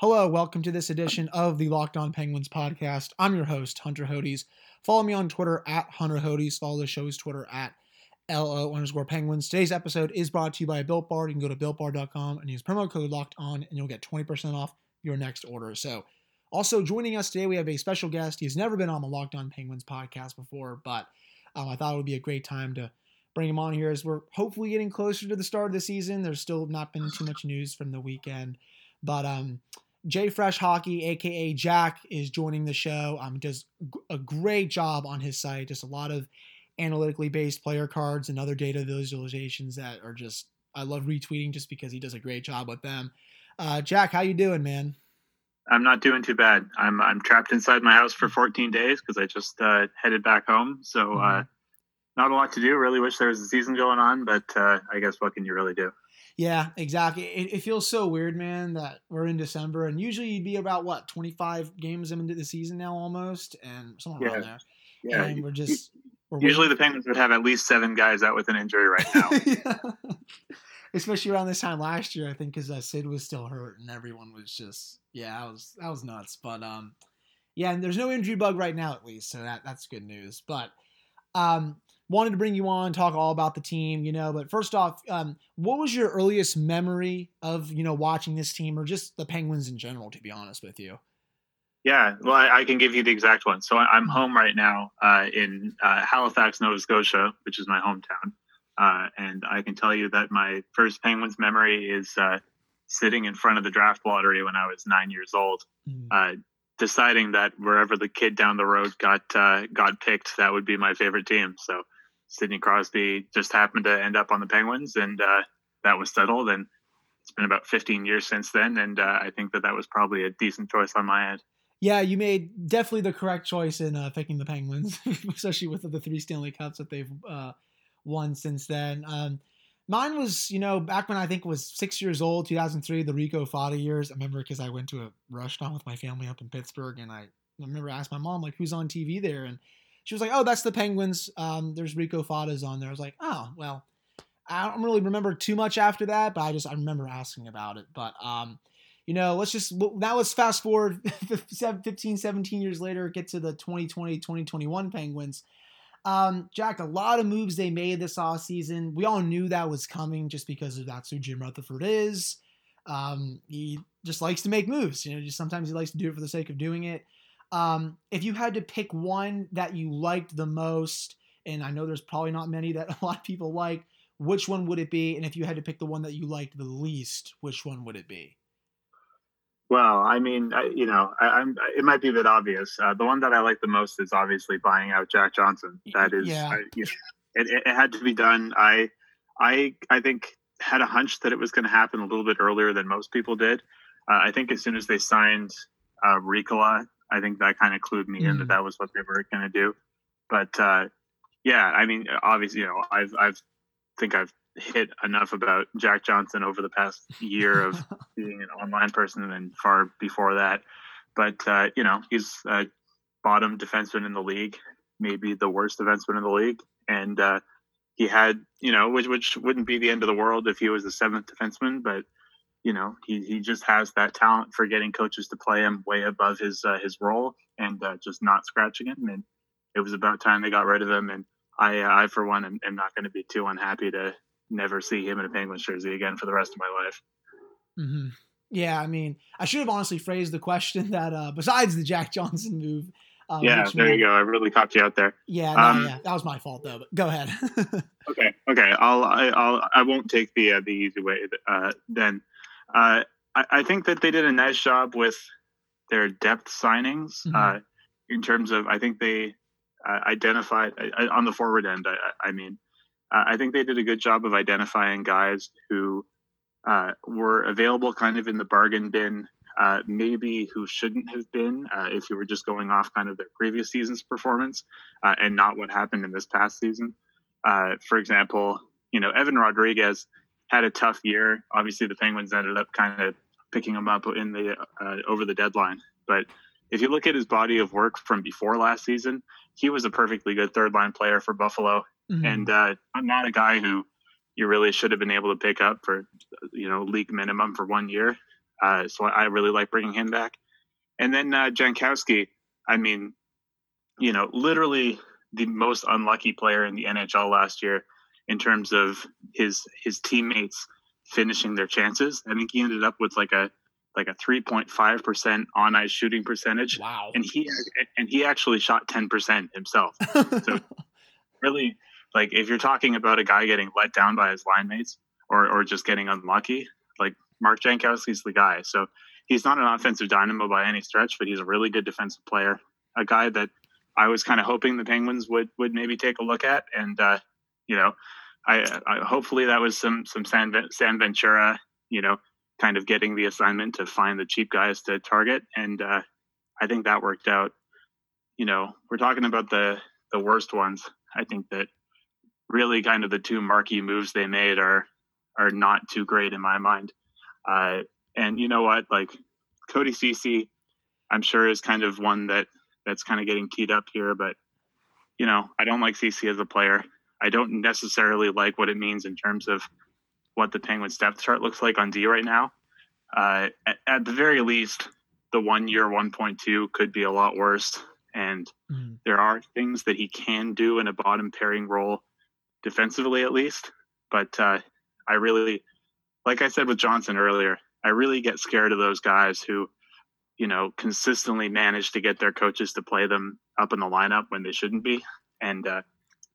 Hello, welcome to this edition of the Locked On Penguins podcast. I'm your host, Hunter Hodes. Follow me on Twitter at Hunter Hodes. Follow the show's Twitter at LO underscore Penguins. Today's episode is brought to you by Built Bar. You can go to builtbar.com and use promo code Locked On, and you'll get 20% off your next order. So, also joining us today, we have a special guest. He's never been on the Locked On Penguins podcast before, but um, I thought it would be a great time to bring him on here as we're hopefully getting closer to the start of the season. There's still not been too much news from the weekend, but um, JFresh Hockey, aka Jack, is joining the show. Um, does a great job on his site. Just a lot of analytically based player cards and other data visualizations that are just I love retweeting just because he does a great job with them. Uh, Jack, how you doing, man? I'm not doing too bad. I'm I'm trapped inside my house for 14 days because I just uh, headed back home. So uh, mm-hmm. uh, not a lot to do. Really wish there was a season going on, but uh, I guess what can you really do? Yeah, exactly. It, it, feels so weird, man, that we're in December and usually you'd be about what 25 games into the season now almost, and somewhere yeah. around there. Yeah, and we're just we're usually the Penguins would have at least seven guys out with an injury right now. yeah. Especially around this time last year, I think, because uh, Sid was still hurt and everyone was just yeah, that was that was nuts. But um, yeah, and there's no injury bug right now at least, so that that's good news. But um, wanted to bring you on, talk all about the team, you know. But first off, um, what was your earliest memory of you know watching this team or just the Penguins in general? To be honest with you. Yeah, well, I, I can give you the exact one. So I, am home right now uh, in uh, Halifax, Nova Scotia, which is my hometown, uh, and I can tell you that my first Penguins memory is uh, sitting in front of the draft lottery when I was nine years old. Mm deciding that wherever the kid down the road got uh, got picked, that would be my favorite team. So Sidney Crosby just happened to end up on the Penguins, and uh, that was settled. And it's been about 15 years since then, and uh, I think that that was probably a decent choice on my end. Yeah, you made definitely the correct choice in uh, picking the Penguins, especially with the three Stanley Cups that they've uh, won since then. Um, mine was, you know, back when I think was six years old, 2003, the Rico Fata years. I remember because I went to a restaurant with my family up in Pittsburgh, and I, I remember I asked my mom like, "Who's on TV there?" and she was like, "Oh, that's the Penguins. Um, there's Rico Fata's on there." I was like, "Oh, well." I don't really remember too much after that, but I just I remember asking about it. But um, you know, let's just now let's fast forward 15, 17 years later, get to the 2020, 2021 Penguins. Um, Jack, a lot of moves they made this off season. We all knew that was coming just because of that's who Jim Rutherford is. Um, he just likes to make moves. You know, just sometimes he likes to do it for the sake of doing it. Um, if you had to pick one that you liked the most, and I know there's probably not many that a lot of people like, which one would it be? And if you had to pick the one that you liked the least, which one would it be? Well, I mean, I, you know, I, It might be a bit obvious. Uh, the one that I like the most is obviously buying out Jack Johnson. That is, yeah. I, you know, it, it, had to be done. I, I, I think had a hunch that it was going to happen a little bit earlier than most people did. Uh, I think as soon as they signed uh, Riikola, I think that kind of clued me mm. in that mm. that was what they were going to do. But uh, yeah, I mean, obviously, you know, I've I've think I've hit enough about Jack Johnson over the past year of being an online person and far before that. But uh, you know, he's a bottom defenseman in the league, maybe the worst defenseman in the league, and uh, he had you know, which which wouldn't be the end of the world if he was the seventh defenseman, but you know, he, he just has that talent for getting coaches to play him way above his uh, his role and uh, just not scratching him. And it was about time they got rid of him. And I, uh, I for one, am, am not going to be too unhappy to never see him in a Penguins jersey again for the rest of my life. Mm-hmm. Yeah, I mean, I should have honestly phrased the question that uh, besides the Jack Johnson move. Uh, yeah, there you go. I really caught you out there. Yeah, no, um, yeah, that was my fault though. But go ahead. okay, okay. I'll I, I'll I won't take the uh, the easy way uh, then. Uh, I, I, think that they did a nice job with their depth signings mm-hmm. uh, in terms of. I think they uh, identified on the forward end. I, I mean, I think they did a good job of identifying guys who uh, were available, kind of in the bargain bin. Uh, maybe who shouldn't have been uh, if you were just going off kind of their previous season's performance and not what happened in this past season. for example, you know, Evan Rodrigues had a tough year. Obviously, the Penguins ended up kind of picking him up in the uh, over the deadline. But if you look at his body of work from before last season, he was a perfectly good third line player for Buffalo, mm-hmm. and uh, I'm not a guy who you really should have been able to pick up for you know league minimum for one year. Uh, so I really like bringing him back. And then uh, Jankowski, I mean, you know, literally the most unlucky player in the NHL last year in terms of his his teammates finishing their chances. I think he ended up with like a like a 3.5 percent on ice shooting percentage. Wow! And he and he actually shot 10 percent himself. so really, like if you're talking about a guy getting let down by his line mates or or just getting unlucky, like Mark Jankowski's the guy. So he's not an offensive dynamo by any stretch, but he's a really good defensive player. A guy that I was kind of hoping the Penguins would would maybe take a look at, and uh, you know, I, I, hopefully that was some some Sam, Sam Ventura, you know, kind of getting the assignment to find the cheap guys to target, and uh, I think that worked out. You know, we're talking about the the worst ones. I think that really kind of the two marquee moves they made are are not too great in my mind. Uh, and you know what? Like Cody Ceci, I'm sure is kind of one that that's kind of getting keyed up here. But you know, I don't like Ceci as a player. I don't necessarily like what it means in terms of what the Penguins depth chart looks like on D right now. Uh, at, at, the very least, the one year 1.2 could be a lot worse. And mm. there are things that he can do in a bottom pairing role defensively, at least. But uh, I really, like I said with Johnson earlier, I really get scared of those guys who, you know, consistently manage to get their coaches to play them up in the lineup when they shouldn't be. And uh,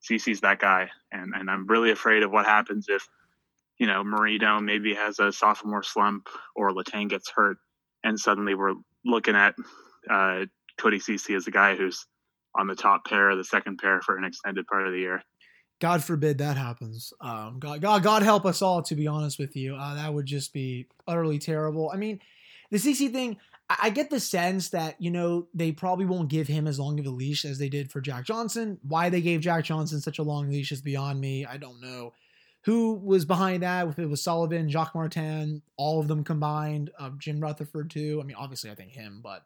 Ceci's that guy, and and I'm really afraid of what happens if, you know, Marino maybe has a sophomore slump or Letang gets hurt, and suddenly we're looking at uh, Cody Ceci as a guy who's on the top pair, the second pair for an extended part of the year. God forbid that happens. Um, God, God, God help us all. To be honest with you, uh, that would just be utterly terrible. I mean, the Ceci thing. I, get the sense that you know they probably won't give him as long of a leash as they did for Jack Johnson. Why they gave Jack Johnson such a long leash is beyond me. I don't know who was behind that. If it was Sullivan, Jacques Martin, all of them combined, uh, Jim Rutherford too. I mean, obviously I think him, but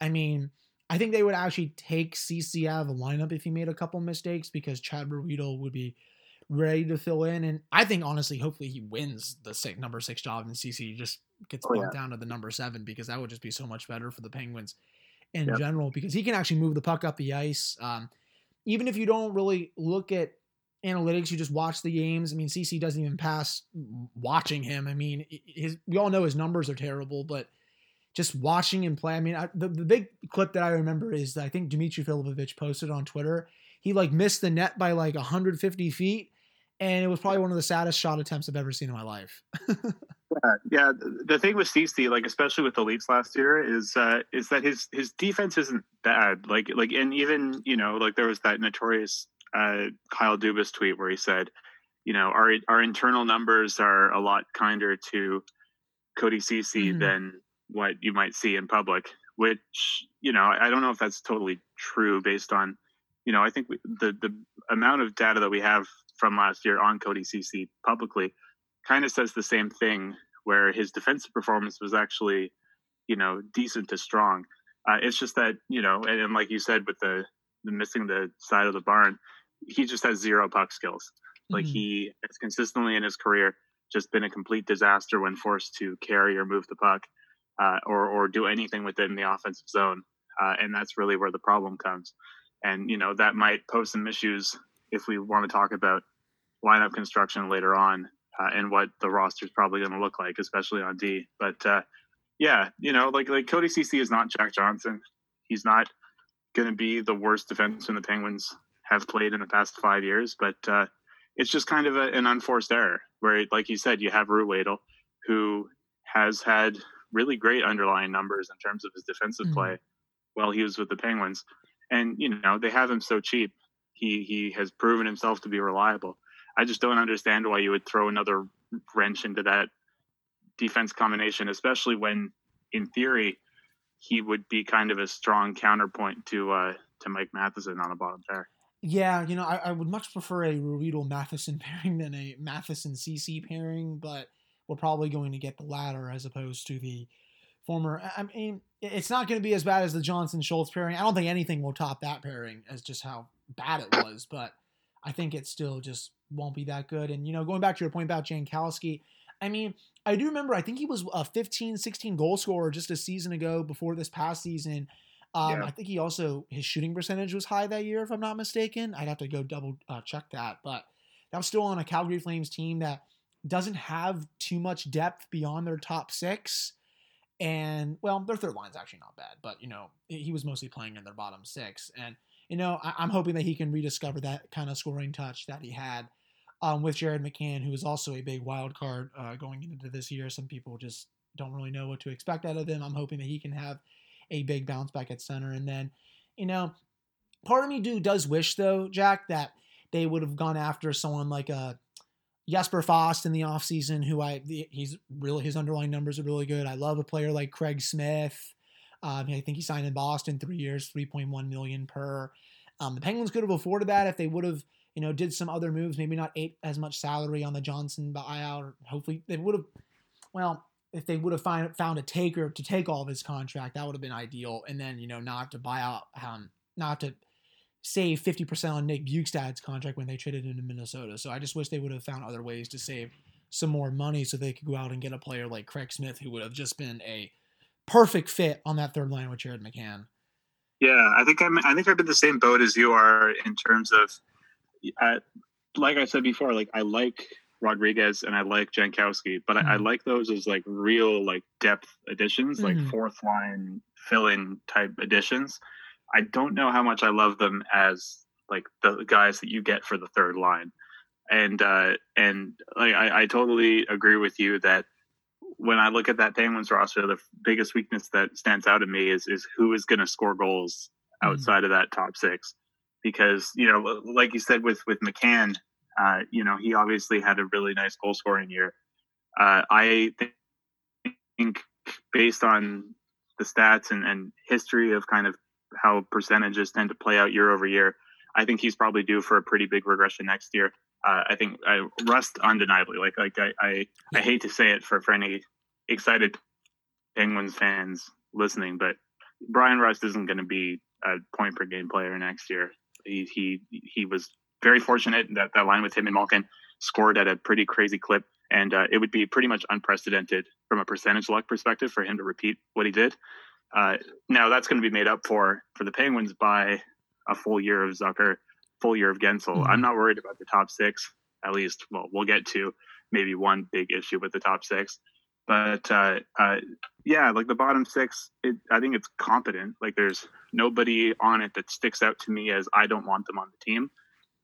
I mean I think they would actually take Ceci out of the lineup if he made a couple mistakes because Chad Ruhwedel would be ready to fill in. And I think honestly, hopefully he wins the number six job and Ceci just gets oh, bumped yeah. down to the number seven because that would just be so much better for the Penguins in yep. general because he can actually move the puck up the ice. Um, even if you don't really look at analytics, you just watch the games. I mean, Ceci doesn't even pass watching him. I mean, his, we all know his numbers are terrible, but – just watching him play. I mean, I, the, the big clip that I remember is that I think Dimitri Filipovic posted on Twitter. He like missed the net by like 150 feet, and it was probably one of the saddest shot attempts I've ever seen in my life. yeah, yeah, the thing with Ceci, like especially with the Leafs last year, is uh, is that his his defense isn't bad. Like like and even you know like there was that notorious uh, Kyle Dubas tweet where he said, you know, our our internal numbers are a lot kinder to Cody Ceci mm. than what you might see in public, which, you know, I don't know if that's totally true based on, you know, I think the, the amount of data that we have from last year on Cody Ceci publicly kind of says the same thing where his defensive performance was actually, you know, decent to strong. Uh, it's just that, you know, and, and like you said, with the, the, missing the side of the barn, he just has zero puck skills. Like mm-hmm. he has consistently in his career just been a complete disaster when forced to carry or move the puck uh, or or do anything within the offensive zone, uh, and that's really where the problem comes. And you know that might pose some issues if we want to talk about lineup construction later on uh, and what the roster is probably going to look like, especially on D. But uh, yeah, you know, like like Cody Ceci is not Jack Johnson. He's not going to be the worst defenseman the Penguins have played in the past five years, but uh, it's just kind of a, an unforced error where, like you said, you have Ruhwedel, who has had really great underlying numbers in terms of his defensive mm-hmm. play while he was with the Penguins. And you know they have him so cheap. He he has proven himself to be reliable. I just don't understand why you would throw another wrench into that defense combination, especially when, in theory, he would be kind of a strong counterpoint to uh, to Mike Matheson on a bottom pair. Yeah, you know, I, I would much prefer a Ruhwedel Matheson pairing than a Matheson Ceci pairing, but we're probably going to get the latter as opposed to the former. I mean, it's not going to be as bad as the Johnson Schultz pairing. I don't think anything will top that pairing as just how bad it was, but I think it still just won't be that good. And you know, going back to your point about Jankowski, I mean, I do remember, I think he was a 15, 16 goal scorer just a season ago before this past season. Um, yeah. I think he also, his shooting percentage was high that year, if I'm not mistaken. I'd have to go double uh, check that. But that was still on a Calgary Flames team that doesn't have too much depth beyond their top six. And, well, their third line's actually not bad, but, you know, he was mostly playing in their bottom six. And, you know, I, am hoping that he can rediscover that kind of scoring touch that he had um, with Jared McCann, who is also a big wild card uh, going into this year. Some people just don't really know what to expect out of him. I'm hoping that he can have a big bounce back at center. And then, you know, part of me do does wish though, Jack, that they would have gone after someone like a uh, Jesper Fast in the offseason, who I he's really his underlying numbers are really good. I love a player like Craig Smith. Um, I think he signed in Boston three years, 3.1 million per. Um, the Penguins could have afforded that if they would have, you know, did some other moves, maybe not ate as much salary on the Johnson buyout, hopefully they would have. Well, if they would have find, found a taker to take all of his contract, that would have been ideal. And then, you know, not to buy out, um, not to save 50% on Nick Bjugstad's contract when they traded him to Minnesota. So I just wish they would have found other ways to save some more money so they could go out and get a player like Craig Smith, who would have just been a perfect fit on that third line with Jared McCann. Yeah, I think I'm. I think I'm in the same boat as you are in terms of, uh, like I said before, like I like Rodrigues and I like Jankowski, but mm-hmm. I, I, mm-hmm. like those as like real like depth additions, mm-hmm. like fourth line fill in type additions. I don't know how much I love them as like the guys that you get for the third line, and uh, and like I, I totally agree with you that when I look at that Penguins roster, the biggest weakness that stands out to me is is who is going to score goals mm-hmm. outside mm-hmm. of that top six, because you know, like you said with with McCann, uh, you know, he obviously had a really nice goal scoring year. Uh, I think based on the stats and, and history of kind of how percentages tend to play out year over year, I think he's probably due for a pretty big regression next year uh, I think I Rust undeniably like like I, I, I hate to say it for for any excited Penguins fans listening, but Bryan Rust isn't going to be a point per game player next year. He he he was very fortunate that that line with him and Malkin scored at a pretty crazy clip, and uh, it would be pretty much unprecedented from a percentage luck perspective for him to repeat what he did. Uh, now that's going to be made up for for the Penguins by a full year of Zucker full year of Guentzel. Mm-hmm. I'm not worried about the top six. At least, well, we'll get to maybe one big issue with the top six, but uh, uh, yeah, like the bottom six, it, I think it's competent. Like there's nobody on it that sticks out to me as I don't want them on the team.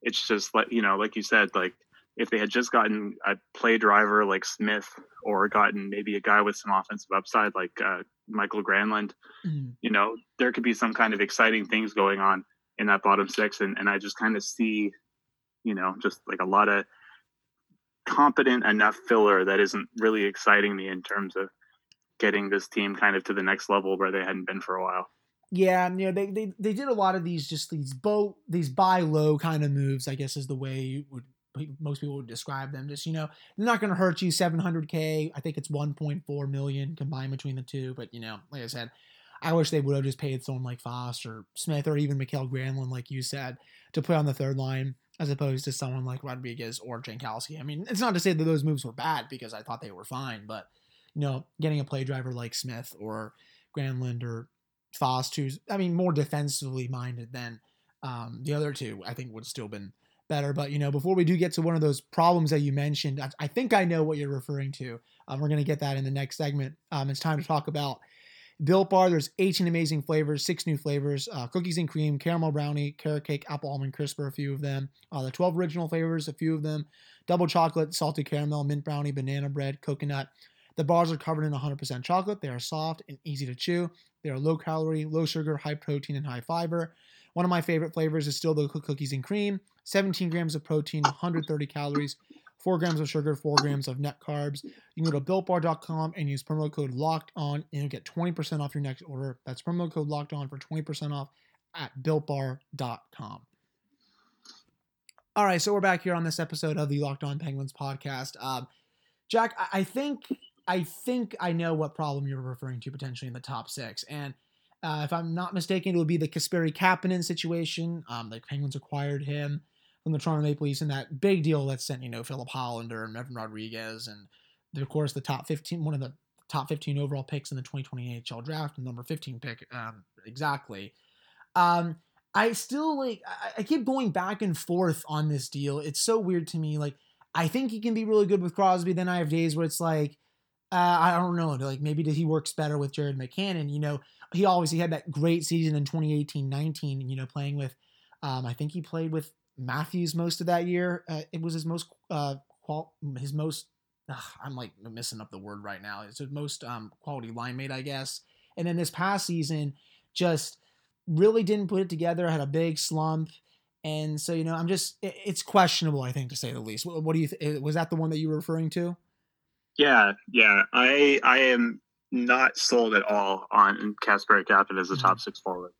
It's just like you know, like you said, like if they had just gotten a play driver like Smith or gotten maybe a guy with some offensive upside like uh, Mikael Granlund, mm-hmm. you know, there could be some kind of exciting things going on in that bottom six, and and I just kind of see, you know, just like a lot of competent enough filler that isn't really exciting me in terms of getting this team kind of to the next level where they hadn't been for a while. Yeah, you know, they, they they did a lot of these just these boat these buy low kind of moves, I guess is the way you would most people would describe them. Just you know, they're not going to hurt you 700k. I think it's 1.4 million combined between the two, but you know, like I said, I wish they would have just paid someone like Foss or Smith or even Mikael Granlund, like you said, to play on the third line as opposed to someone like Rodrigues or Jankowski. I mean, it's not to say that those moves were bad because I thought they were fine, but you know, getting a play driver like Smith or Granlund or Foss, who's I mean more defensively minded than um, the other two, I think would still been better. But you know, before we do get to one of those problems that you mentioned, I, I think I know what you're referring to. Um, we're going to get that in the next segment. Um, it's time to talk about Built Bar, there's 18 amazing flavors, six new flavors uh, cookies and cream, caramel brownie, carrot cake, apple almond crisp are a few of them. Uh, the 12 original flavors, a few of them. Double chocolate, salted caramel, mint brownie, banana bread, coconut. The bars are covered in 100% chocolate. They are soft and easy to chew. They are low calorie, low sugar, high protein, and high fiber. One of my favorite flavors is still the cookies and cream. 17 grams of protein, 130 calories, 4 grams of sugar, 4 grams of net carbs. You can go to builtbar.com and use promo code locked on and you'll get 20% off your next order. That's promo code locked on for 20% off at builtbar.com. All right, so we're back here on this episode of the Locked On Penguins podcast. Um, Jack, I think I think I know what problem you're referring to potentially in the top six, and uh, if I'm not mistaken, it would be the Kasperi Kapanen situation. Um, the Penguins acquired him from the Toronto Maple Leafs in that big deal that sent, you know, Filip Hallander and Evan Rodrigues and of course, the top 15, one of the top 15 overall picks in the 2020 NHL draft, number 15 pick, um, exactly. Um, I still like, I, I keep going back and forth on this deal. It's so weird to me. Like, I think he can be really good with Crosby. Then I have days where it's like, uh, I don't know, like maybe he works better with Jared McCann. You know, he he had that great season in 2018-19. You know, playing with, um, I think he played with Matthews most of that year. Uh, it was his most uh, qual- his most. Ugh, I'm like messing up the word right now. It's his most um, quality line mate, I guess. And then this past season, just really didn't put it together. Had a big slump. And so, you know, I'm just, it's questionable, I think, to say the least. What, what do you, th- was that the one that you were referring to? Yeah, yeah. I I am not sold at all on Casper Kapanen as a top mm-hmm. six forward,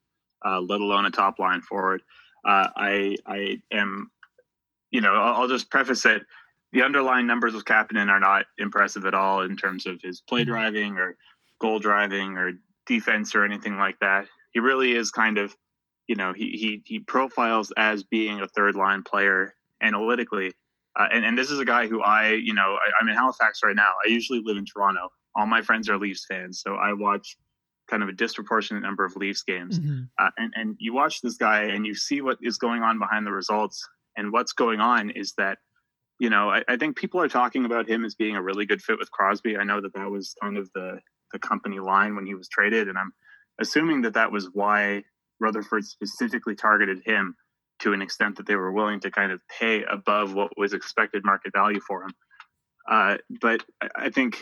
uh, let alone a top line forward. Uh, I I am, you know, I'll, I'll, just preface it. The underlying numbers of Kapanen are not impressive at all in terms of his play mm-hmm. driving or goal driving or defense or anything like that. He really is kind of, you know, he he he profiles as being a third line player analytically, uh, and, and this is a guy who I, you know, I, I'm in Halifax right now. I usually live in Toronto. All my friends are Leafs fans, so I watch kind of a disproportionate number of Leafs games. Mm-hmm. Uh, and, and you watch this guy and you see what is going on behind the results. And what's going on is that, you know, I, I, think people are talking about him as being a really good fit with Crosby. I know that that was kind of the, the company line when he was traded. And I'm assuming that that was why Rutherford specifically targeted him to an extent that they were willing to kind of pay above what was expected market value for him. Uh, but I think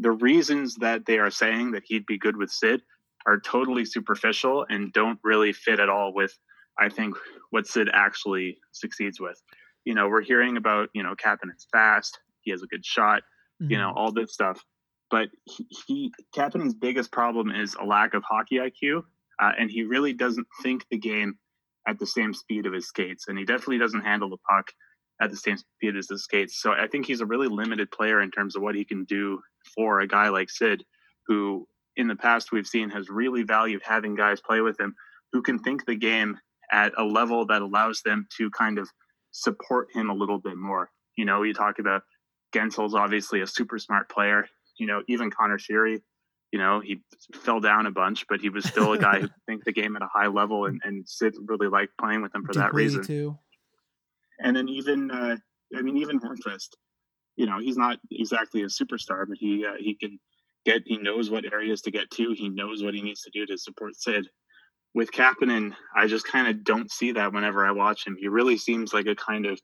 the reasons that they are saying that he'd be good with Sid are totally superficial and don't really fit at all with, I think, what Sid actually succeeds with. You know, we're hearing about, you know, Kapanen's fast, he has a good shot, mm-hmm. you know, all this stuff. But he, he Kapanen's biggest problem is a lack of hockey IQ, uh, and he really doesn't think the game at the same speed of his skates, and he definitely doesn't handle the puck at the same speed as his skates. So I think he's a really limited player in terms of what he can do for a guy like Sid, who in the past we've seen has really valued having guys play with him who can think the game at a level that allows them to kind of support him a little bit more. You know, you talk about Guentzel's obviously a super smart player. You know, even Conor Sheary you know, he fell down a bunch, but he was still a guy who think the game at a high level, and, and Sid really liked playing with him for that reason. Too. And then even, uh, I mean, even Hornqvist, you know, he's not exactly a superstar, but he uh, he can get, he knows what areas to get to. He knows what he needs to do to support Sid. With Kapanen, I just kind of don't see that whenever I watch him. He really seems like a kind of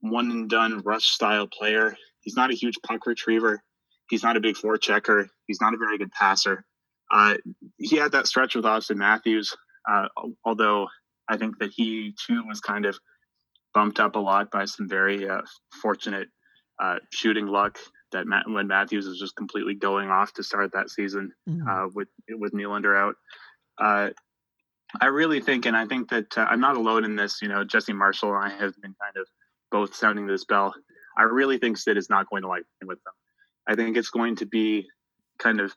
one and done rush style player. He's not a huge puck retriever. He's not a big forechecker. He's not a very good passer. Uh, he had that stretch with Auston Matthews, uh, although I think that he too was kind of bumped up a lot by some very uh, fortunate uh, shooting luck that Matt, when Matthews was just completely going off to start that season mm-hmm. Uh, with with Nylander out. Uh, I really think, and I think that I'm not alone in this. You know, Jesse Marshall and I have been kind of both sounding this bell. I really think Sid is not going to like with them. I think it's going to be kind of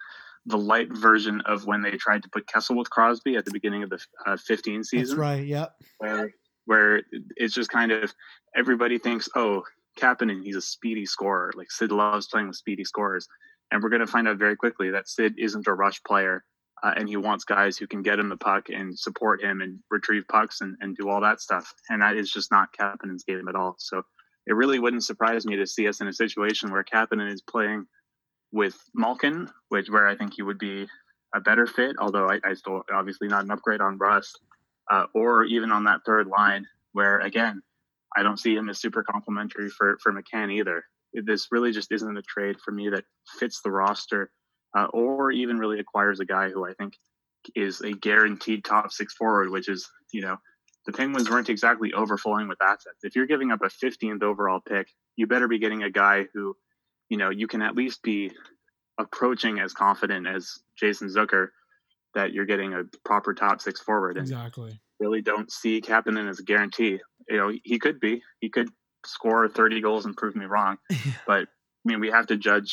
the light version of when they tried to put Kessel with Crosby at the beginning of the uh, 15 season. That's right. Yep. Where where it's just kind of everybody thinks, oh, Kapanen, he's a speedy scorer. Like Sid loves playing with speedy scorers, and we're going to find out very quickly that Sid isn't a rush player, uh, and he wants guys who can get him the puck and support him and retrieve pucks and, and do all that stuff. And that is just not Kapanen's game at all. So it really wouldn't surprise me to see us in a situation where Kapanen is playing with Malkin, which where I think he would be a better fit, although I, I still obviously not an upgrade on Rust, uh, or even on that third line where again I don't see him as super complimentary for for McCann either. This really just isn't a trade for me that fits the roster, uh, or even really acquires a guy who I think is a guaranteed top six forward, which is you know the Penguins weren't exactly overflowing with assets. If you're giving up a 15th overall pick, you better be getting a guy who, you know, you can at least be approaching as confident as Jason Zucker that you're getting a proper top six forward. And exactly. Really don't see Kapanen as a guarantee. You know, he could be. He could score 30 goals and prove me wrong. but I mean, we have to judge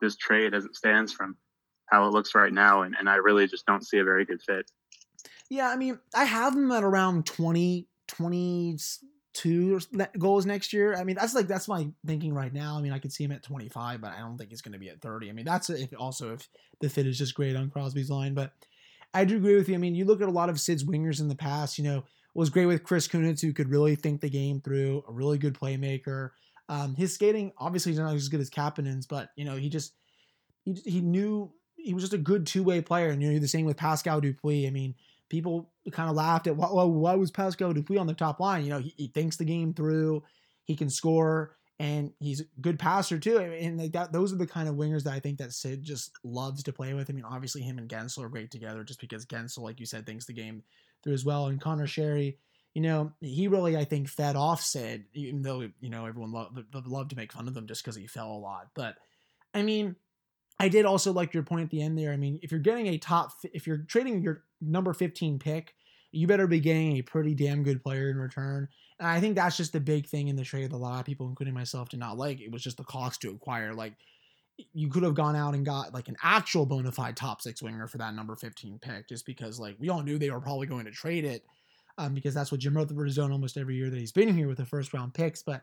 this trade as it stands from how it looks right now, and, and I really just don't see a very good fit. Yeah, I mean, I have him at around 20, 20, two goals next year. I mean, that's like that's my thinking right now. I mean, I could see him at 25, but I don't think he's going to be at 30. I mean, that's if also if the fit is just great on Crosby's line. But I do agree with you. I mean, you look at a lot of Sid's wingers in the past. You know, was great with Chris Kunitz, who could really think the game through, a really good playmaker. Um, his skating obviously is not as good as Kapanen's, but you know, he just he he knew he was just a good two way player. And you know, the same with Pascal Dupuis. I mean people kind of laughed at why, why was Pascal Dupuis on the top line? You know, he, he, thinks the game through, he can score, and he's a good passer too. And like that, those are the kind of wingers that I think that Sid just loves to play with. I mean, obviously him and Guentzel are great together, just because Guentzel, like you said, thinks the game through as well. And Conor Sheary, you know, he really I think fed off Sid, even though you know everyone loved loved to make fun of him just because he fell a lot. But I mean, I did also like your point at the end there. I mean, if you're getting a top, if you're trading your number 15 pick, you better be getting a pretty damn good player in return. And I think that's just the big thing in the trade that a lot of people, including myself, did not like. It was just the cost to acquire. Like, you could have gone out and got like an actual bona fide top six winger for that number 15 pick, just because like we all knew they were probably going to trade it, um, because that's what Jim Rutherford has done almost every year that he's been here with the first round picks. But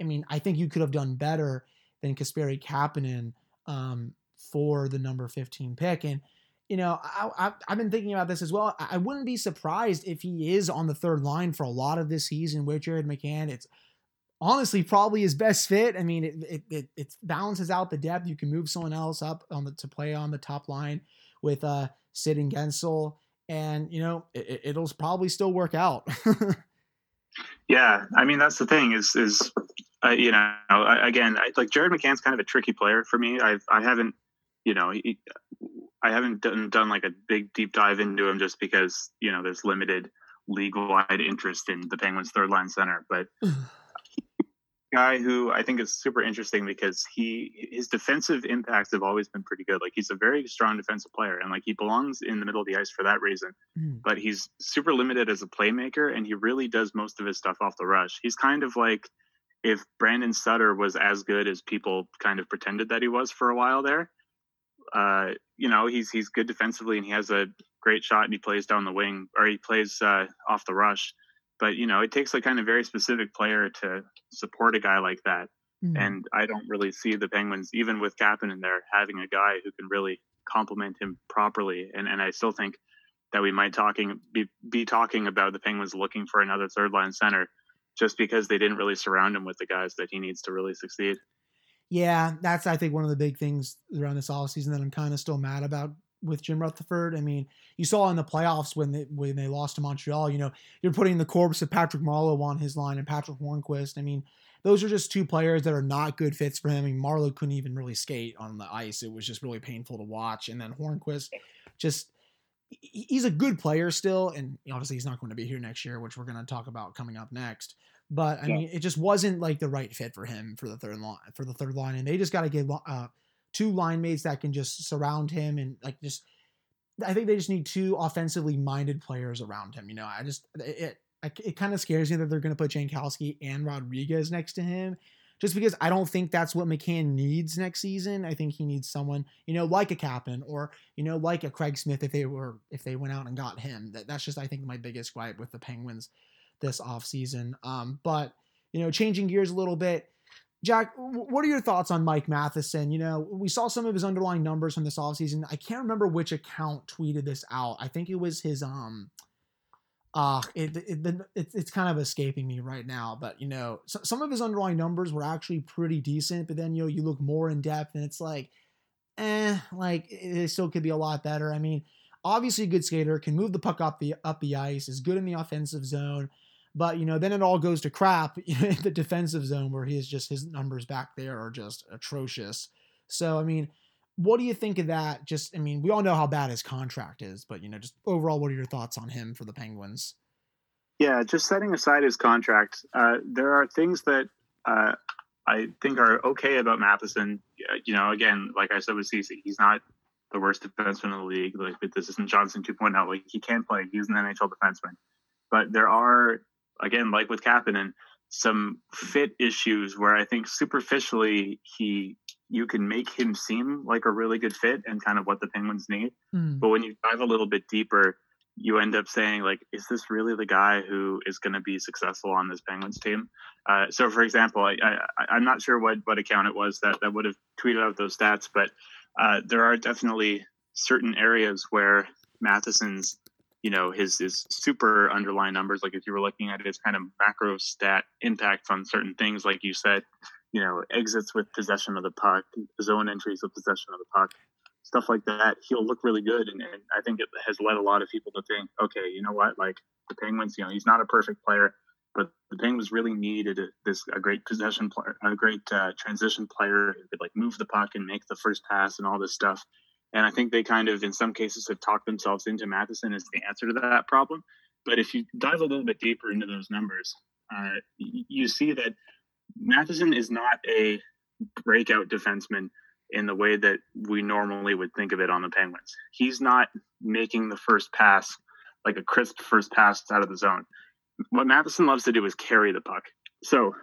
I mean, I think you could have done better than Kasperi Kapanen. Um, for the number 15 pick. And, you know, I, have been thinking about this as well. I, wouldn't be surprised if he is on the third line for a lot of this season with Jared McCann. It's honestly probably his best fit. I mean, it, it, it, it balances out the depth. You can move someone else up on the, to play on the top line with uh, Sid and Guentzel. And, you know, it, it'll probably still work out. yeah. I mean, that's the thing is, is, uh, you know, again, I, like Jared McCann's kind of a tricky player for me. I've, I haven't you know, he, I haven't done done like a big deep dive into him just because you know there's limited league wide interest in the Penguins third line center, but. guy who I think is super interesting because he his defensive impacts have always been pretty good. Like he's a very strong defensive player and like he belongs in the middle of the ice for that reason. Mm. But he's super limited as a playmaker and he really does most of his stuff off the rush. He's kind of like if Brandon Sutter was as good as people kind of pretended that he was for a while there uh, you know, he's he's good defensively and he has a great shot and he plays down the wing or he plays uh, off the rush. But you know, it takes a kind of very specific player to support a guy like that. Mm-hmm. And I don't really see the Penguins, even with Kapanen in there, having a guy who can really complement him properly. And and I still think that we might talking be be talking about the Penguins looking for another third line center just because they didn't really surround him with the guys that he needs to really succeed yeah, that's I think one of the big things around this off season that I'm kind of still mad about with Jim Rutherford. I mean, you saw in the playoffs when they when they lost to Montreal, you know, you're putting the corpse of Patrick Marleau on his line and Patrick Hornqvist. I mean, those are just two players that are not good fits for him. I mean, Marleau couldn't even really skate on the ice. It was just really painful to watch. And then Hornqvist just he's a good player still, and obviously he's not going to be here next year, which we're going to talk about coming up next. But I yeah. mean, it just wasn't like the right fit for him for the third line for the third line, and they just got to get uh, two line mates that can just surround him and like just. I think they just need two offensively minded players around him. You know, I just it it, it kind of scares me that they're going to put Jankowski and Rodrigues next to him, just because I don't think that's what McCann needs next season. I think he needs someone, you know, like a Captain or you know, like a Craig Smith if they were if they went out and got him. That that's just I think my biggest gripe with the Penguins this offseason. Um, but, you know, changing gears a little bit, Jack, what are your thoughts on Mike Matheson? You know, we saw some of his underlying numbers from this offseason. I can't remember which account tweeted this out. I think it was his um uh it, it, it it's kind of escaping me right now, but you know, so, some of his underlying numbers were actually pretty decent, but then you know, you look more in depth and it's like eh, like it still could be a lot better. I mean, obviously a good skater, can move the puck up the up the ice, is good in the offensive zone. But you know, then it all goes to crap in the defensive zone where he is just his numbers back there are just atrocious. So I mean, what do you think of that? Just I mean, we all know how bad his contract is, but you know, just overall, what are your thoughts on him for the Penguins? Yeah, just setting aside his contract, uh, there are things that uh, I think are okay about Matheson. You know, again, like I said with Ceci, he's not the worst defenseman in the league. Like this isn't Johnson 2.0. Like he can play. He's an NHL defenseman. But there are again, like with Kapanen, some fit issues where I think superficially he you can make him seem like a really good fit and kind of what the Penguins need. Mm. But when you dive a little bit deeper, you end up saying like, is this really the guy who is going to be successful on this Penguins team? Uh, so, for example, I, I, am not sure what, what account it was that, that would have tweeted out those stats, but uh, there are definitely certain areas where Matheson's, you know, his his super underlying numbers, like if you were looking at his kind of macro stat impact on certain things, like you said, you know, exits with possession of the puck, zone entries with possession of the puck, stuff like that, he'll look really good. And, and, I think it has led a lot of people to think, okay, you know what, like the Penguins, you know, he's not a perfect player, but the Penguins really needed this a great possession player, a great uh, transition player who could like move the puck and make the first pass and all this stuff. And I think they kind of, in some cases, have talked themselves into Matheson as the answer to that problem. But if you dive a little bit deeper into those numbers, uh, you see that Matheson is not a breakout defenseman in the way that we normally would think of it on the Penguins. He's not making the first pass like a crisp first pass out of the zone. What Matheson loves to do is carry the puck. So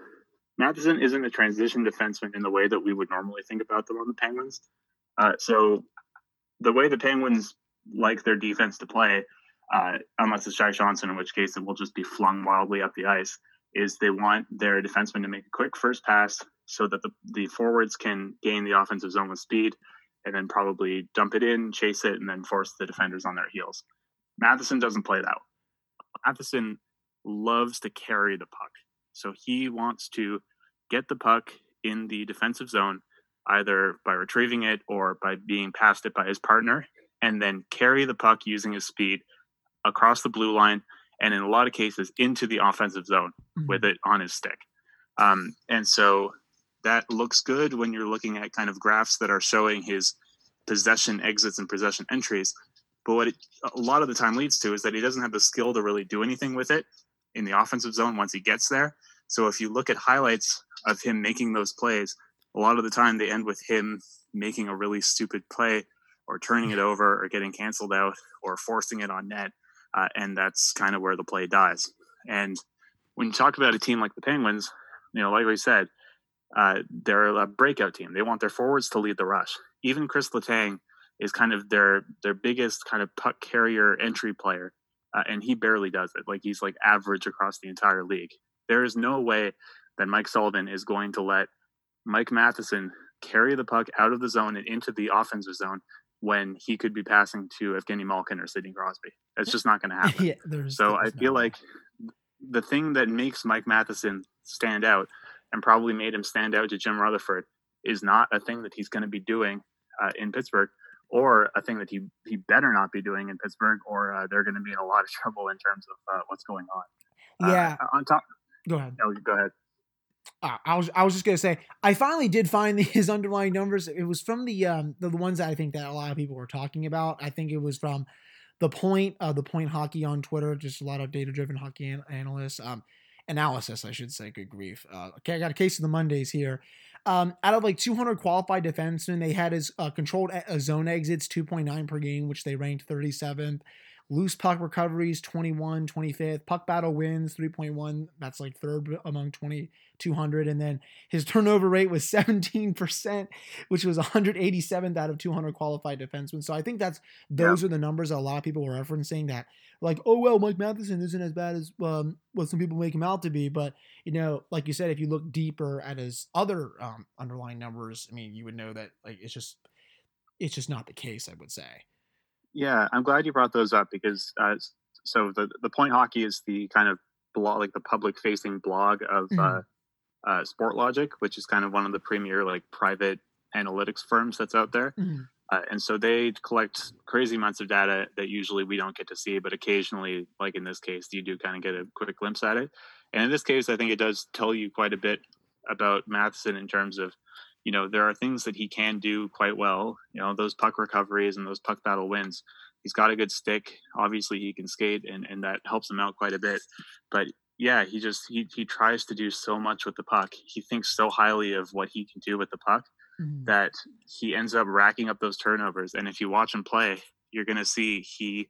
Matheson isn't a transition defenseman in the way that we would normally think about them on the Penguins. Uh, so the way the Penguins like their defense to play, uh, unless it's Jack Johnson, in which case it will just be flung wildly up the ice, is they want their defenseman to make a quick first pass so that the, the forwards can gain the offensive zone with speed and then probably dump it in, chase it, and then force the defenders on their heels. Matheson doesn't play that. Matheson loves to carry the puck. So he wants to get the puck in the defensive zone, either by retrieving it or by being passed it by his partner, and then carry the puck using his speed across the blue line and in a lot of cases into the offensive zone mm-hmm. with it on his stick. Um, and so that looks good when you're looking at kind of graphs that are showing his possession exits and possession entries. But what it, a lot of the time leads to is that he doesn't have the skill to really do anything with it in the offensive zone once he gets there. So if you look at highlights of him making those plays, a lot of the time they end with him making a really stupid play or turning it over or getting canceled out or forcing it on net uh, and that's kind of where the play dies. And when you talk about a team like the Penguins, you know, like we said, uh, they're a breakout team. They want their forwards to lead the rush. Even Chris Letang is kind of their their biggest kind of puck carrier entry player, uh, and he barely does it. Like he's like average across the entire league. There is no way that Mike Sullivan is going to let Mike Matheson carry the puck out of the zone and into the offensive zone when he could be passing to Evgeny Malkin or Sidney Crosby. It's just not going to happen. yeah, so I feel no like the thing that makes Mike Matheson stand out and probably made him stand out to Jim Rutherford is not a thing that he's going to be doing uh, in Pittsburgh or a thing that he, he better not be doing in Pittsburgh or uh, they're going to be in a lot of trouble in terms of uh, what's going on. Uh, yeah. on top. Go ahead. No, go ahead. I was I was just gonna say I finally did find his underlying numbers. It was from the um the, the ones that I think that a lot of people were talking about. I think it was from the point uh the point hockey on Twitter, just a lot of data driven hockey an- analysts um analysis I should say. Good grief. Uh, okay, I got a case of the Mondays here. Um, out of like 200 qualified defensemen, they had his uh, controlled zone exits 2.9 per game, which they ranked 37th. Loose puck recoveries 21, 25th. Puck battle wins 3.1. That's like third among 2,200. And then his turnover rate was 17%, which was 187th out of 200 qualified defensemen. So I think that's those yeah. are the numbers that a lot of people were referencing that like, oh well, Mike Matheson isn't as bad as um, what some people make him out to be. But you know, like you said, if you look deeper at his other um, underlying numbers, I mean, you would know that like it's just it's just not the case. I would say. Yeah, I'm glad you brought those up because uh, so the the point hockey is the kind of blog, like the public facing blog of mm-hmm. uh, uh, which is kind of one of the premier like private analytics firms that's out there. Mm-hmm. Uh, and so they collect crazy amounts of data that usually we don't get to see, but occasionally, like in this case, you do kind of get a quick glimpse at it. And in this case, I think it does tell you quite a bit about Matheson in terms of you know, there are things that he can do quite well. You know, those puck recoveries and those puck battle wins. He's got a good stick. Obviously, he can skate, and and that helps him out quite a bit. But yeah, he just he he tries to do so much with the puck. He thinks so highly of what he can do with the puck mm-hmm. that he ends up racking up those turnovers. And if you watch him play, you're gonna see he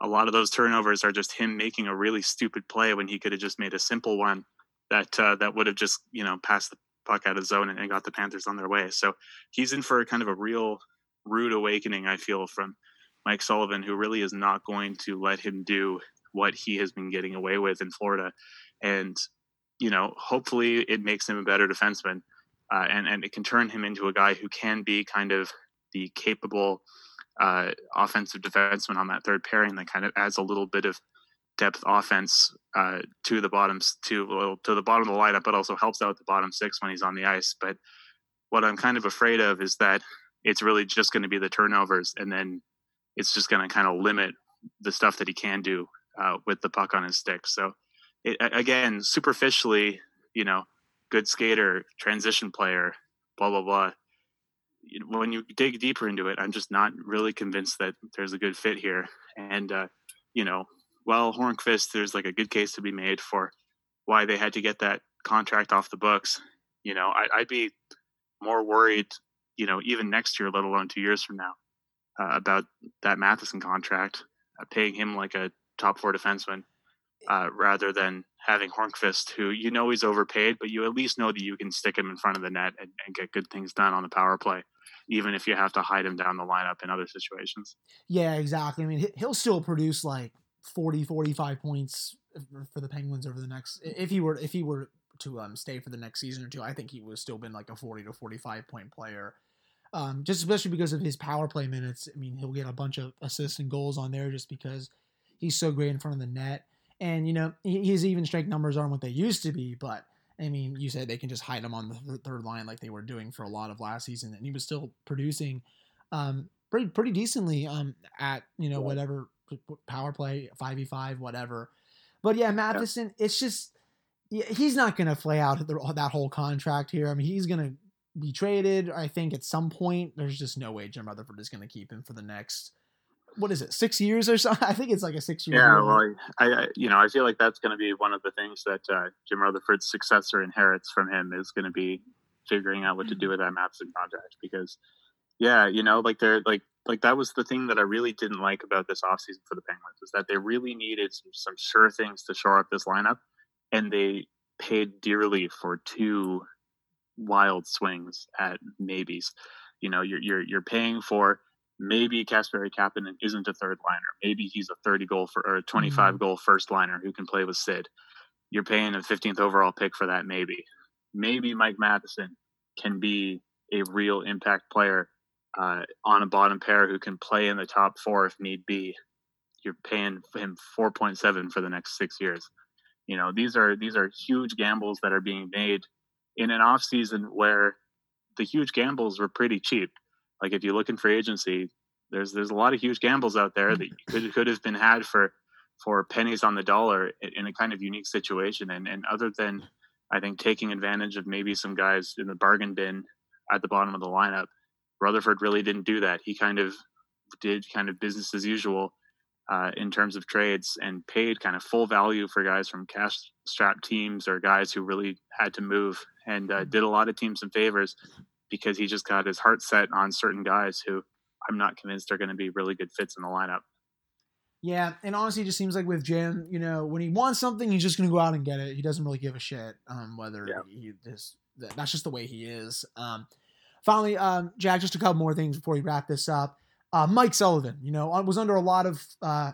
a lot of those turnovers are just him making a really stupid play when he could have just made a simple one that uh, that would have just you know passed the puck out of zone and, and got the Panthers on their way. So he's in for kind of a real rude awakening, I feel, from Mike Sullivan, who really is not going to let him do what he has been getting away with in Florida. And, you know, hopefully it makes him a better defenseman. Uh, and, and it can turn him into a guy who can be kind of the capable uh, offensive defenseman on that third pairing that kind of adds a little bit of depth offense uh, to the bottoms to to the bottom of the lineup, but also helps out the bottom six when he's on the ice. But what I'm kind of afraid of is that it's really just going to be the turnovers, and then it's just going to kind of limit the stuff that he can do uh, with the puck on his stick. So it, again, superficially, you know, good skater, transition player, blah blah blah when you dig deeper into it, I'm just not really convinced that there's a good fit here. And uh, you know, well, Hornqvist, there's like a good case to be made for why they had to get that contract off the books. You know, I, would be more worried, you know, even next year, let alone two years from now, uh, about that Matheson contract, uh, paying him like a top four defenseman, uh, rather than having Hornqvist, who you know he's overpaid, but you at least know that you can stick him in front of the net and, and get good things done on the power play even if you have to hide him down the lineup in other situations. Yeah, exactly. I mean, he'll still produce like 40, 45 points for the Penguins over the next if he were if he were to um, stay for the next season or two. I think he would still been like a 40 to 45 point player. Um, just especially because of his power play minutes. I mean, he'll get a bunch of assists and goals on there just because he's so great in front of the net. And you know, his even strength numbers aren't what they used to be, but I mean, you said they can just hide him on the third line like they were doing for a lot of last season, and he was still producing um, pretty pretty decently um, at you know whatever power play five v five whatever. But yeah, Matheson, yeah. it's just he's not going to play out the, that whole contract here. I mean, he's going to be traded. I think at some point, there's just no way Jim Rutherford is going to keep him for the next what is it six years or so i think it's like a six year yeah well I, I, you know i feel like that's going to be one of the things that uh, jim rutherford's successor inherits from him is going to be figuring out what to do mm-hmm. with that Matheson contract because yeah you know like they're like like that was the thing that i really didn't like about this offseason for the penguins is that they really needed some, some sure things to shore up this lineup and they paid dearly for two wild swings at maybes you know you're you're, you're paying for maybe Kasperi Kapanen isn't a third liner. Maybe he's a 30 goal for or a 25 mm-hmm. goal first liner who can play with Sid. You're paying a 15th overall pick for that. Maybe, maybe Mike Matheson can be a real impact player uh, on a bottom pair who can play in the top four if need be. You're paying him 4.7 for the next six years. You know these are these are huge gambles that are being made in an off season where the huge gambles were pretty cheap like if you look in free agency, there's there's a lot of huge gambles out there that could could have been had for for pennies on the dollar in a kind of unique situation. And and other than I think taking advantage of maybe some guys in the bargain bin at the bottom of the lineup, Rutherford really didn't do that. He kind of did kind of business as usual uh, in terms of trades and paid kind of full value for guys from cash strapped teams or guys who really had to move and uh, did a lot of teams some favors because he just got his heart set on certain guys who I'm not convinced are going to be really good fits in the lineup. Yeah, and honestly, it just seems like with Jim, you know, when he wants something, he's just going to go out and get it. He doesn't really give a shit um, whether yeah. he just that's just the way he is. Um, finally, um, Jack, just a couple more things before we wrap this up. Uh, Mike Sullivan, you know, was under a lot of uh,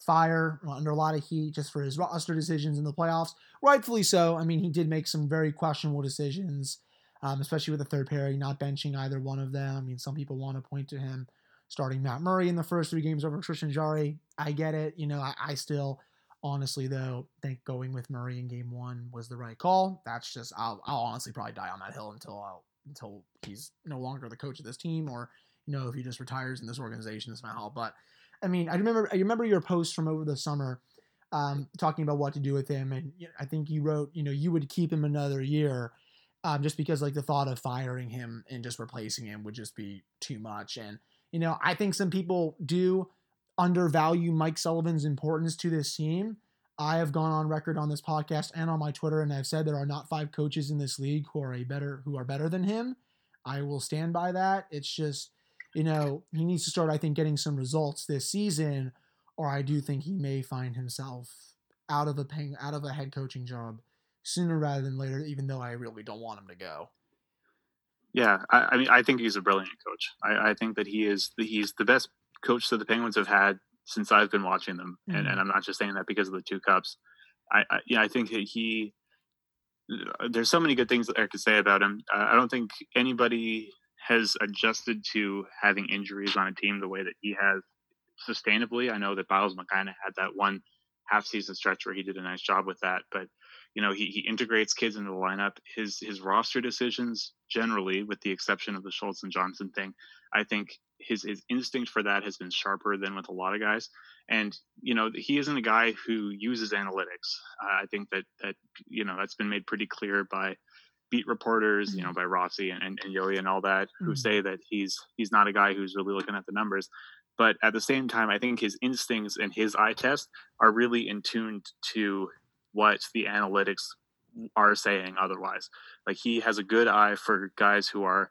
fire, under a lot of heat just for his roster decisions in the playoffs. Rightfully so. I mean, he did make some very questionable decisions um, especially with the third pairing, not benching either one of them. I mean, some people want to point to him starting Matt Murray in the first three games over Tristan Jarry. I get it. You know, I, I still, honestly, though, think going with Murray in game one was the right call. That's just, I'll, I'll honestly probably die on that hill until I'll, until he's no longer the coach of this team or, you know, if he just retires in this organization somehow. But I mean, I remember, I remember your post from over the summer um, talking about what to do with him. And I think you wrote, you know, you would keep him another year um, just because like the thought of firing him and just replacing him would just be too much. And you know, I think some people do undervalue Mike Sullivan's importance to this team. I have gone on record on this podcast and on my Twitter, and I've said there are not five coaches in this league who are a better who are better than him. I will stand by that. It's just, you know, he needs to start, I think, getting some results this season, or I do think he may find himself out of a paying out of a head coaching job sooner rather than later, even though I really don't want him to go. Yeah, I, I mean, I think he's a brilliant coach. I, I, think that he is the, he's the best coach that the Penguins have had since I've been watching them, mm-hmm. and, and I'm not just saying that because of the two cups. I, I yeah, I think that he. There's so many good things that I could say about him. Uh, I don't think anybody has adjusted to having injuries on a team the way that he has sustainably. I know that Miles McKenna had that one half season stretch where he did a nice job with that, but you know he, he integrates kids into the lineup. His his roster decisions generally, with the exception of the Schultz and Johnson thing, I think his his instinct for that has been sharper than with a lot of guys. And you know he isn't a guy who uses analytics. Uh, I think that that you know that's been made pretty clear by beat reporters, mm-hmm. you know, by Rossi and, and, and Yohe and all that, mm-hmm. who say that he's he's not a guy who's really looking at the numbers. But at the same time, I think his instincts and his eye test are really in tune to what the analytics are saying otherwise. Like he has a good eye for guys who are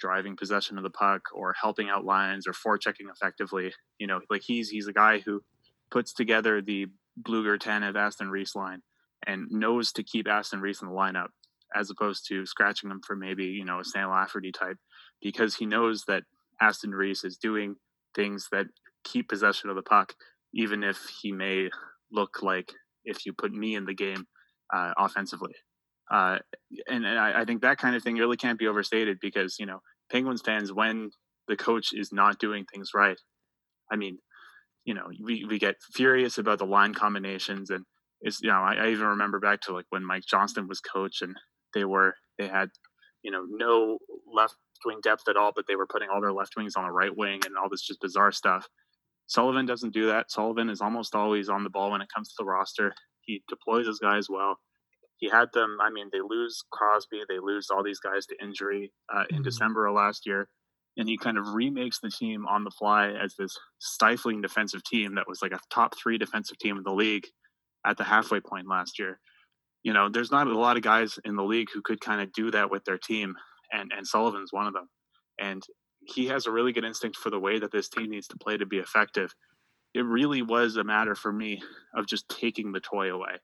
driving possession of the puck or helping out lines or forechecking effectively. You know, like he's he's a guy who puts together the Blueger Tanev Aston Reese line and knows to keep Aston Reese in the lineup as opposed to scratching him for maybe, you know, a Sam Lafferty type because he knows that Aston Reese is doing things that keep possession of the puck, even if he may look like if you put me in the game uh, offensively. Uh, and, and I, I, think that kind of thing really can't be overstated because you know Penguins fans when the coach is not doing things right, I mean, you know we, we get furious about the line combinations and it's you know I, I even remember back to like when Mike Johnston was coach and they were they had you know no left wing depth at all, but they were putting all their left wings on the right wing and all this just bizarre stuff. Sullivan doesn't do that. Sullivan is almost always on the ball when it comes to the roster. He deploys his guys well. He had them. I mean, they lose Crosby, they lose all these guys to injury uh, in mm-hmm. December of last year, and he kind of remakes the team on the fly as this stifling defensive team that was like a top three defensive team in the league at the halfway point last year. You know, there's not a lot of guys in the league who could kind of do that with their team and and Sullivan's one of them. And he has a really good instinct for the way that this team needs to play to be effective. It really was a matter for me of just taking the toy away.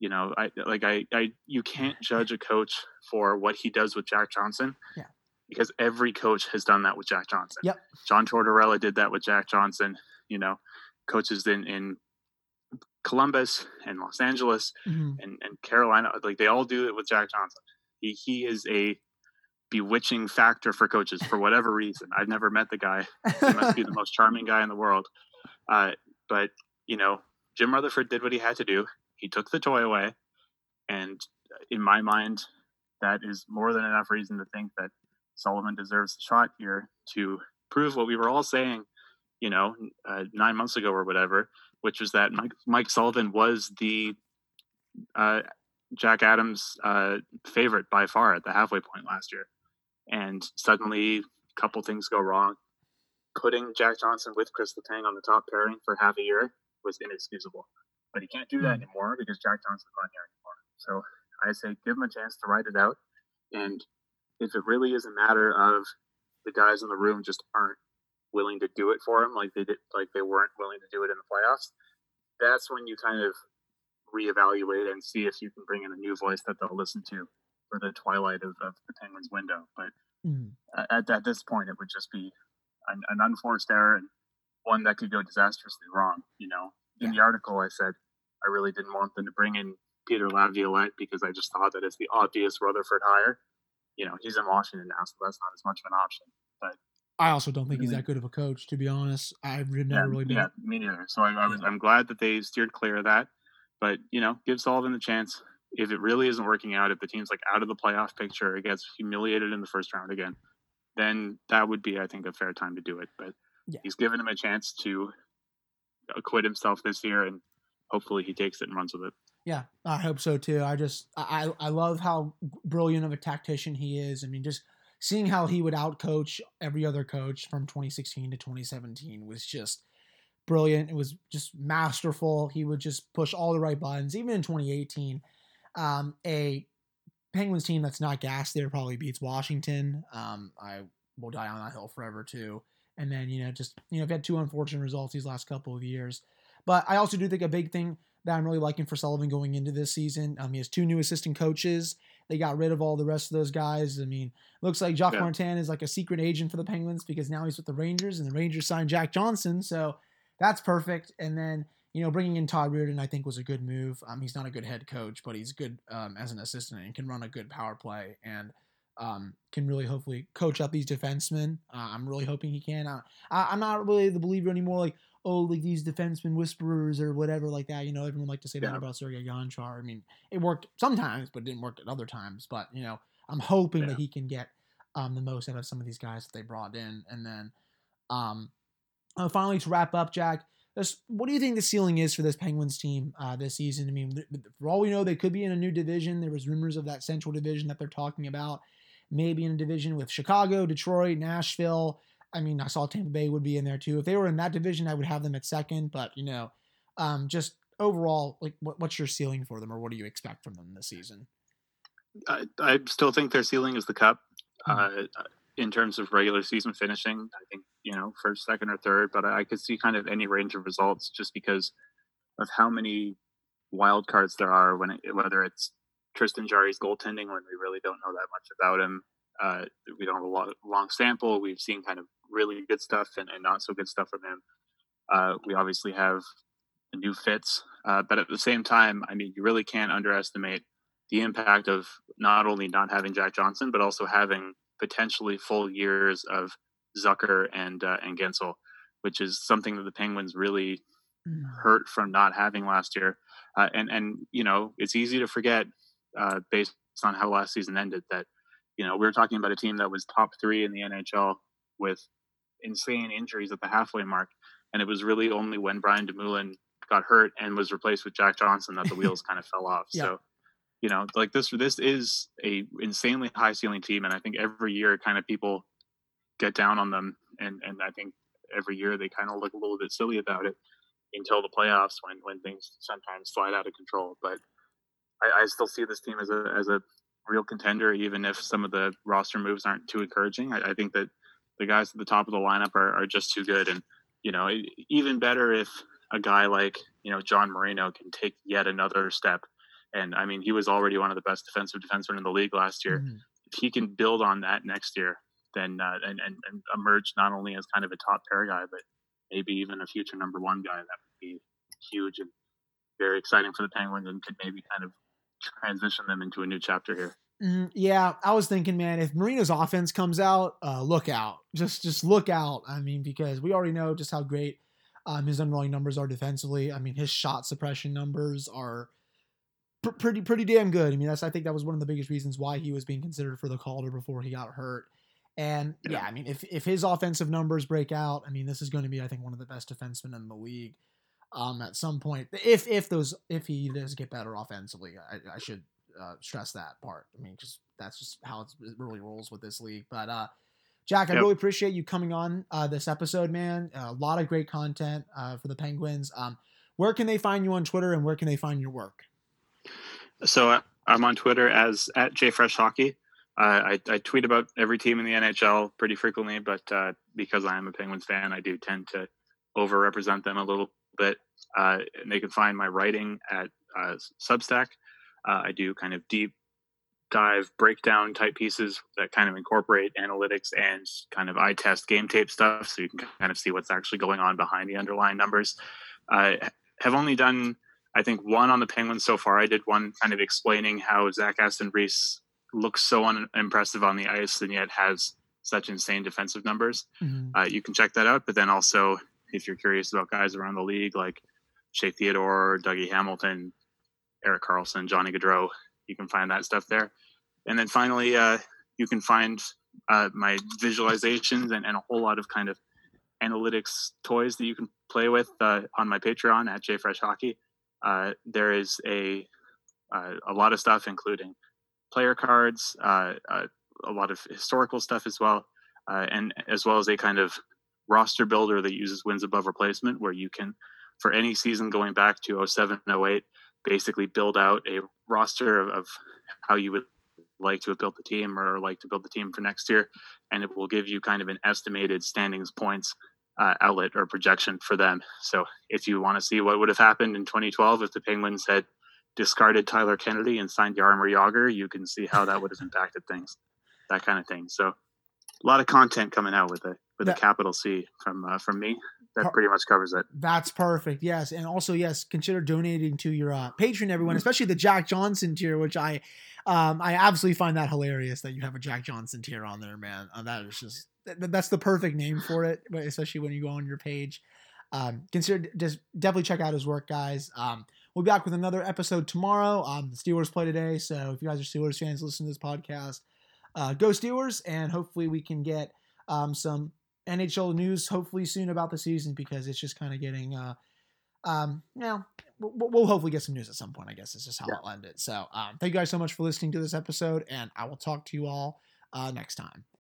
You know, I like I, I you can't judge a coach for what he does with Jack Johnson. Yeah. Because every coach has done that with Jack Johnson. Yep. John Tortorella did that with Jack Johnson. You know, coaches in in Columbus and Los Angeles mm-hmm. and, and Carolina, like they all do it with Jack Johnson. He he is a bewitching factor for coaches for whatever reason. I've never met the guy. He must be the most charming guy in the world. Uh, but you know, Jim Rutherford did what he had to do. He took the toy away, and in my mind, that is more than enough reason to think that Sullivan deserves a shot here to prove what we were all saying, you know, uh, nine months ago or whatever, which was that Mike, Mike Sullivan was the uh, Jack Adams' uh, favorite by far at the halfway point last year and suddenly a couple things go wrong. Putting Jack Johnson with Chris Letang on the top pairing for half a year was inexcusable. But he can't do that hmm. anymore because Jack Johnson's not here anymore. So I say give him a chance to write it out. And if it really is a matter of the guys in the room just aren't willing to do it for him, like they did, like they weren't willing to do it in the playoffs, that's when you kind of reevaluate and see if you can bring in a new voice that they'll listen to for the twilight of, of the Penguins window. But mm. at, at this point, it would just be an, an, unforced error and one that could go disastrously wrong. You know, in yeah. the article, I said I really didn't want them to bring in Peter Laviolette because I just thought that it's the obvious Rutherford hire. You know, he's in Washington now, so that's not as much of an option. But I also don't think he's that good of a coach, to be honest. I've never yeah, really been. Yeah, me neither. So I, I was, yeah. I'm glad that they steered clear of that. But you know, give Sullivan a chance if it really isn't working out, if the team's like out of the playoff picture, it gets humiliated in the first round again, then that would be, I think, a fair time to do it. But yeah. he's given him a chance to acquit himself this year, and hopefully he takes it and runs with it. Yeah, I hope so too. I just I I love how brilliant of a tactician he is. I mean, just seeing how he would outcoach every other coach from 2016 to 2017 was just brilliant. It was just masterful. He would just push all the right buttons. Even in 2018, um, a Penguins team that's not gassed there probably beats Washington. Um, I will die on that hill forever too. And then you know just you know, I've had two unfortunate results these last couple of years. But I also do think a big thing that I'm really liking for Sullivan going into this season. Um, he has two new assistant coaches. They got rid of all the rest of those guys. I mean, looks like Jacques yeah. Martin is like a secret agent for the Penguins because now he's with the Rangers, and the Rangers signed Jack Johnson, so that's perfect. And then you know, bringing in Todd Reirden, I think was a good move. Um, he's not a good head coach, but he's good um, as an assistant and can run a good power play and um, can really hopefully coach up these defensemen. Uh, I'm really hoping he can. Uh, I, am not really the believer anymore. Like, oh, like these defensemen whisperers or whatever like that. You know, everyone like to say yeah. that about Sergei Gonchar. I mean, it worked sometimes, but it didn't work at other times. But you know, I'm hoping yeah. that he can get um, the most out of some of these guys that they brought in. And then, um, uh, finally, to wrap up, Jack what do you think the ceiling is for this Penguins team uh, this season? I mean, for all we know, they could be in a new division. There was rumors of that Central Division that they're talking about, maybe in a division with Chicago, Detroit, Nashville. I mean, I saw Tampa Bay would be in there too. If they were in that division, I would have them at second. But you know, um, just overall, like, what, what's your ceiling for them, or what do you expect from them this season? I, I still think their ceiling is the Cup. Mm-hmm. Uh, in terms of regular season finishing, I think you know first, second, or third. But I could see kind of any range of results just because of how many wild cards there are when it, whether it's Tristan Jarry's goaltending when we really don't know that much about him. Uh, we don't have a lot, long sample. We've seen kind of really good stuff and, and not so good stuff from him. Uh, we obviously have new fits, uh, but at the same time, I mean, you really can't underestimate the impact of not only not having Jack Johnson, but also having potentially full years of Zucker and uh, and Guentzel, which is something that the Penguins really mm. hurt from not having last year. Uh, and and you know it's easy to forget uh, based on how last season ended that you know we were talking about a team that was top three in the NHL with insane injuries at the halfway mark, and it was really only when Brian Dumoulin got hurt and was replaced with Jack Johnson that the wheels kind of fell off. Yeah. So you know, like this this is a insanely high ceiling team, and I think every year kind of people get down on them, and and I think every year they kind of look a little bit silly about it until the playoffs when when things sometimes slide out of control. But I, I still see this team as a as a real contender, even if some of the roster moves aren't too encouraging. I, I think that the guys at the top of the lineup are, are just too good, and you know, even better if a guy like you know John Marino can take yet another step and I mean, he was already one of the best defensive defensemen in the league last year. Mm-hmm. If he can build on that next year, then uh, and, and, and emerge not only as kind of a top pair guy, but maybe even a future number one guy, that would be huge and very exciting for the Penguins and could maybe kind of transition them into a new chapter here. Mm, yeah, I was thinking, man, if Marino's offense comes out, uh, look out. Just just look out. I mean, because we already know just how great um, his underlying numbers are defensively. I mean, his shot suppression numbers are pr- pretty pretty damn good. I mean, that's I think that was one of the biggest reasons why he was being considered for the Calder before he got hurt. And yeah, yeah I mean, if if his offensive numbers break out, I mean, this is going to be I think one of the best defensemen in the league. Um, at some point, if if those if he does get better offensively, I, I should uh, stress that part. I mean, just that's just how it really rolls with this league. But uh, Jack, I yep. really appreciate you coming on uh, this episode, man. a lot of great content uh, for the Penguins. Um, where can they find you on Twitter, and where can they find your work? So uh, I'm on Twitter as at jfreshhockey. Uh, I, I, tweet about every team in the NHL pretty frequently, but uh, because I am a Penguins fan, I do tend to overrepresent them a little bit. Uh, and they can find my writing at uh, Substack. Uh, I do kind of deep dive breakdown type pieces that kind of incorporate analytics and kind of eye test game tape stuff, so you can kind of see what's actually going on behind the underlying numbers. I have only done I think one on the Penguins so far. I did one kind of explaining how Zach Aston Reese looks so unimpressive on the ice and yet has such insane defensive numbers. Mm-hmm. Uh, you can check that out. But then also, if you're curious about guys around the league like Shea Theodore, Dougie Hamilton, Erik Karlsson, Johnny Gaudreau, you can find that stuff there. And then finally, uh, you can find uh, my visualizations and, and, a whole lot of kind of analytics toys that you can play with uh, on my Patreon at JFresh Hockey. Uh, there is a uh, a lot of stuff, including player cards, uh, uh a lot of historical stuff as well, and as well as a kind of roster builder that uses wins above replacement, where you can, for any season going back to 07 08, basically build out a roster of, of how you would like to have built the team or like to build the team for next year, and it will give you kind of an estimated standings points uh, outlet or projection for them. So if you want to see what would have happened in 2012 if the Penguins had discarded Tyler Kennedy and signed Jaromir Jagr, you can see how that would have impacted things, that kind of thing. So a lot of content coming out with a with that, a capital C from uh, from me. That pretty much covers it. That's perfect. Yes, and also yes, consider donating to your uh, Patreon, everyone, especially the Jack Johnson tier, which I um, I absolutely find that hilarious that you have a Jack Johnson tier on there, man. Uh, that is just that's the perfect name for it, especially when you go on your page. Um, consider just definitely check out his work, guys. Um, we'll be back with another episode tomorrow. Um, the Steelers play today, so if you guys are Steelers fans, listen to this podcast. Uh, go Steelers, and hopefully we can get um, some NHL news hopefully soon about the season because it's just kind of getting. Uh, um, you know, we'll, we'll, hopefully get some news at some point. I guess this is just how yeah. I'll end it. So, um, thank you guys so much for listening to this episode, and I will talk to you all uh, next time.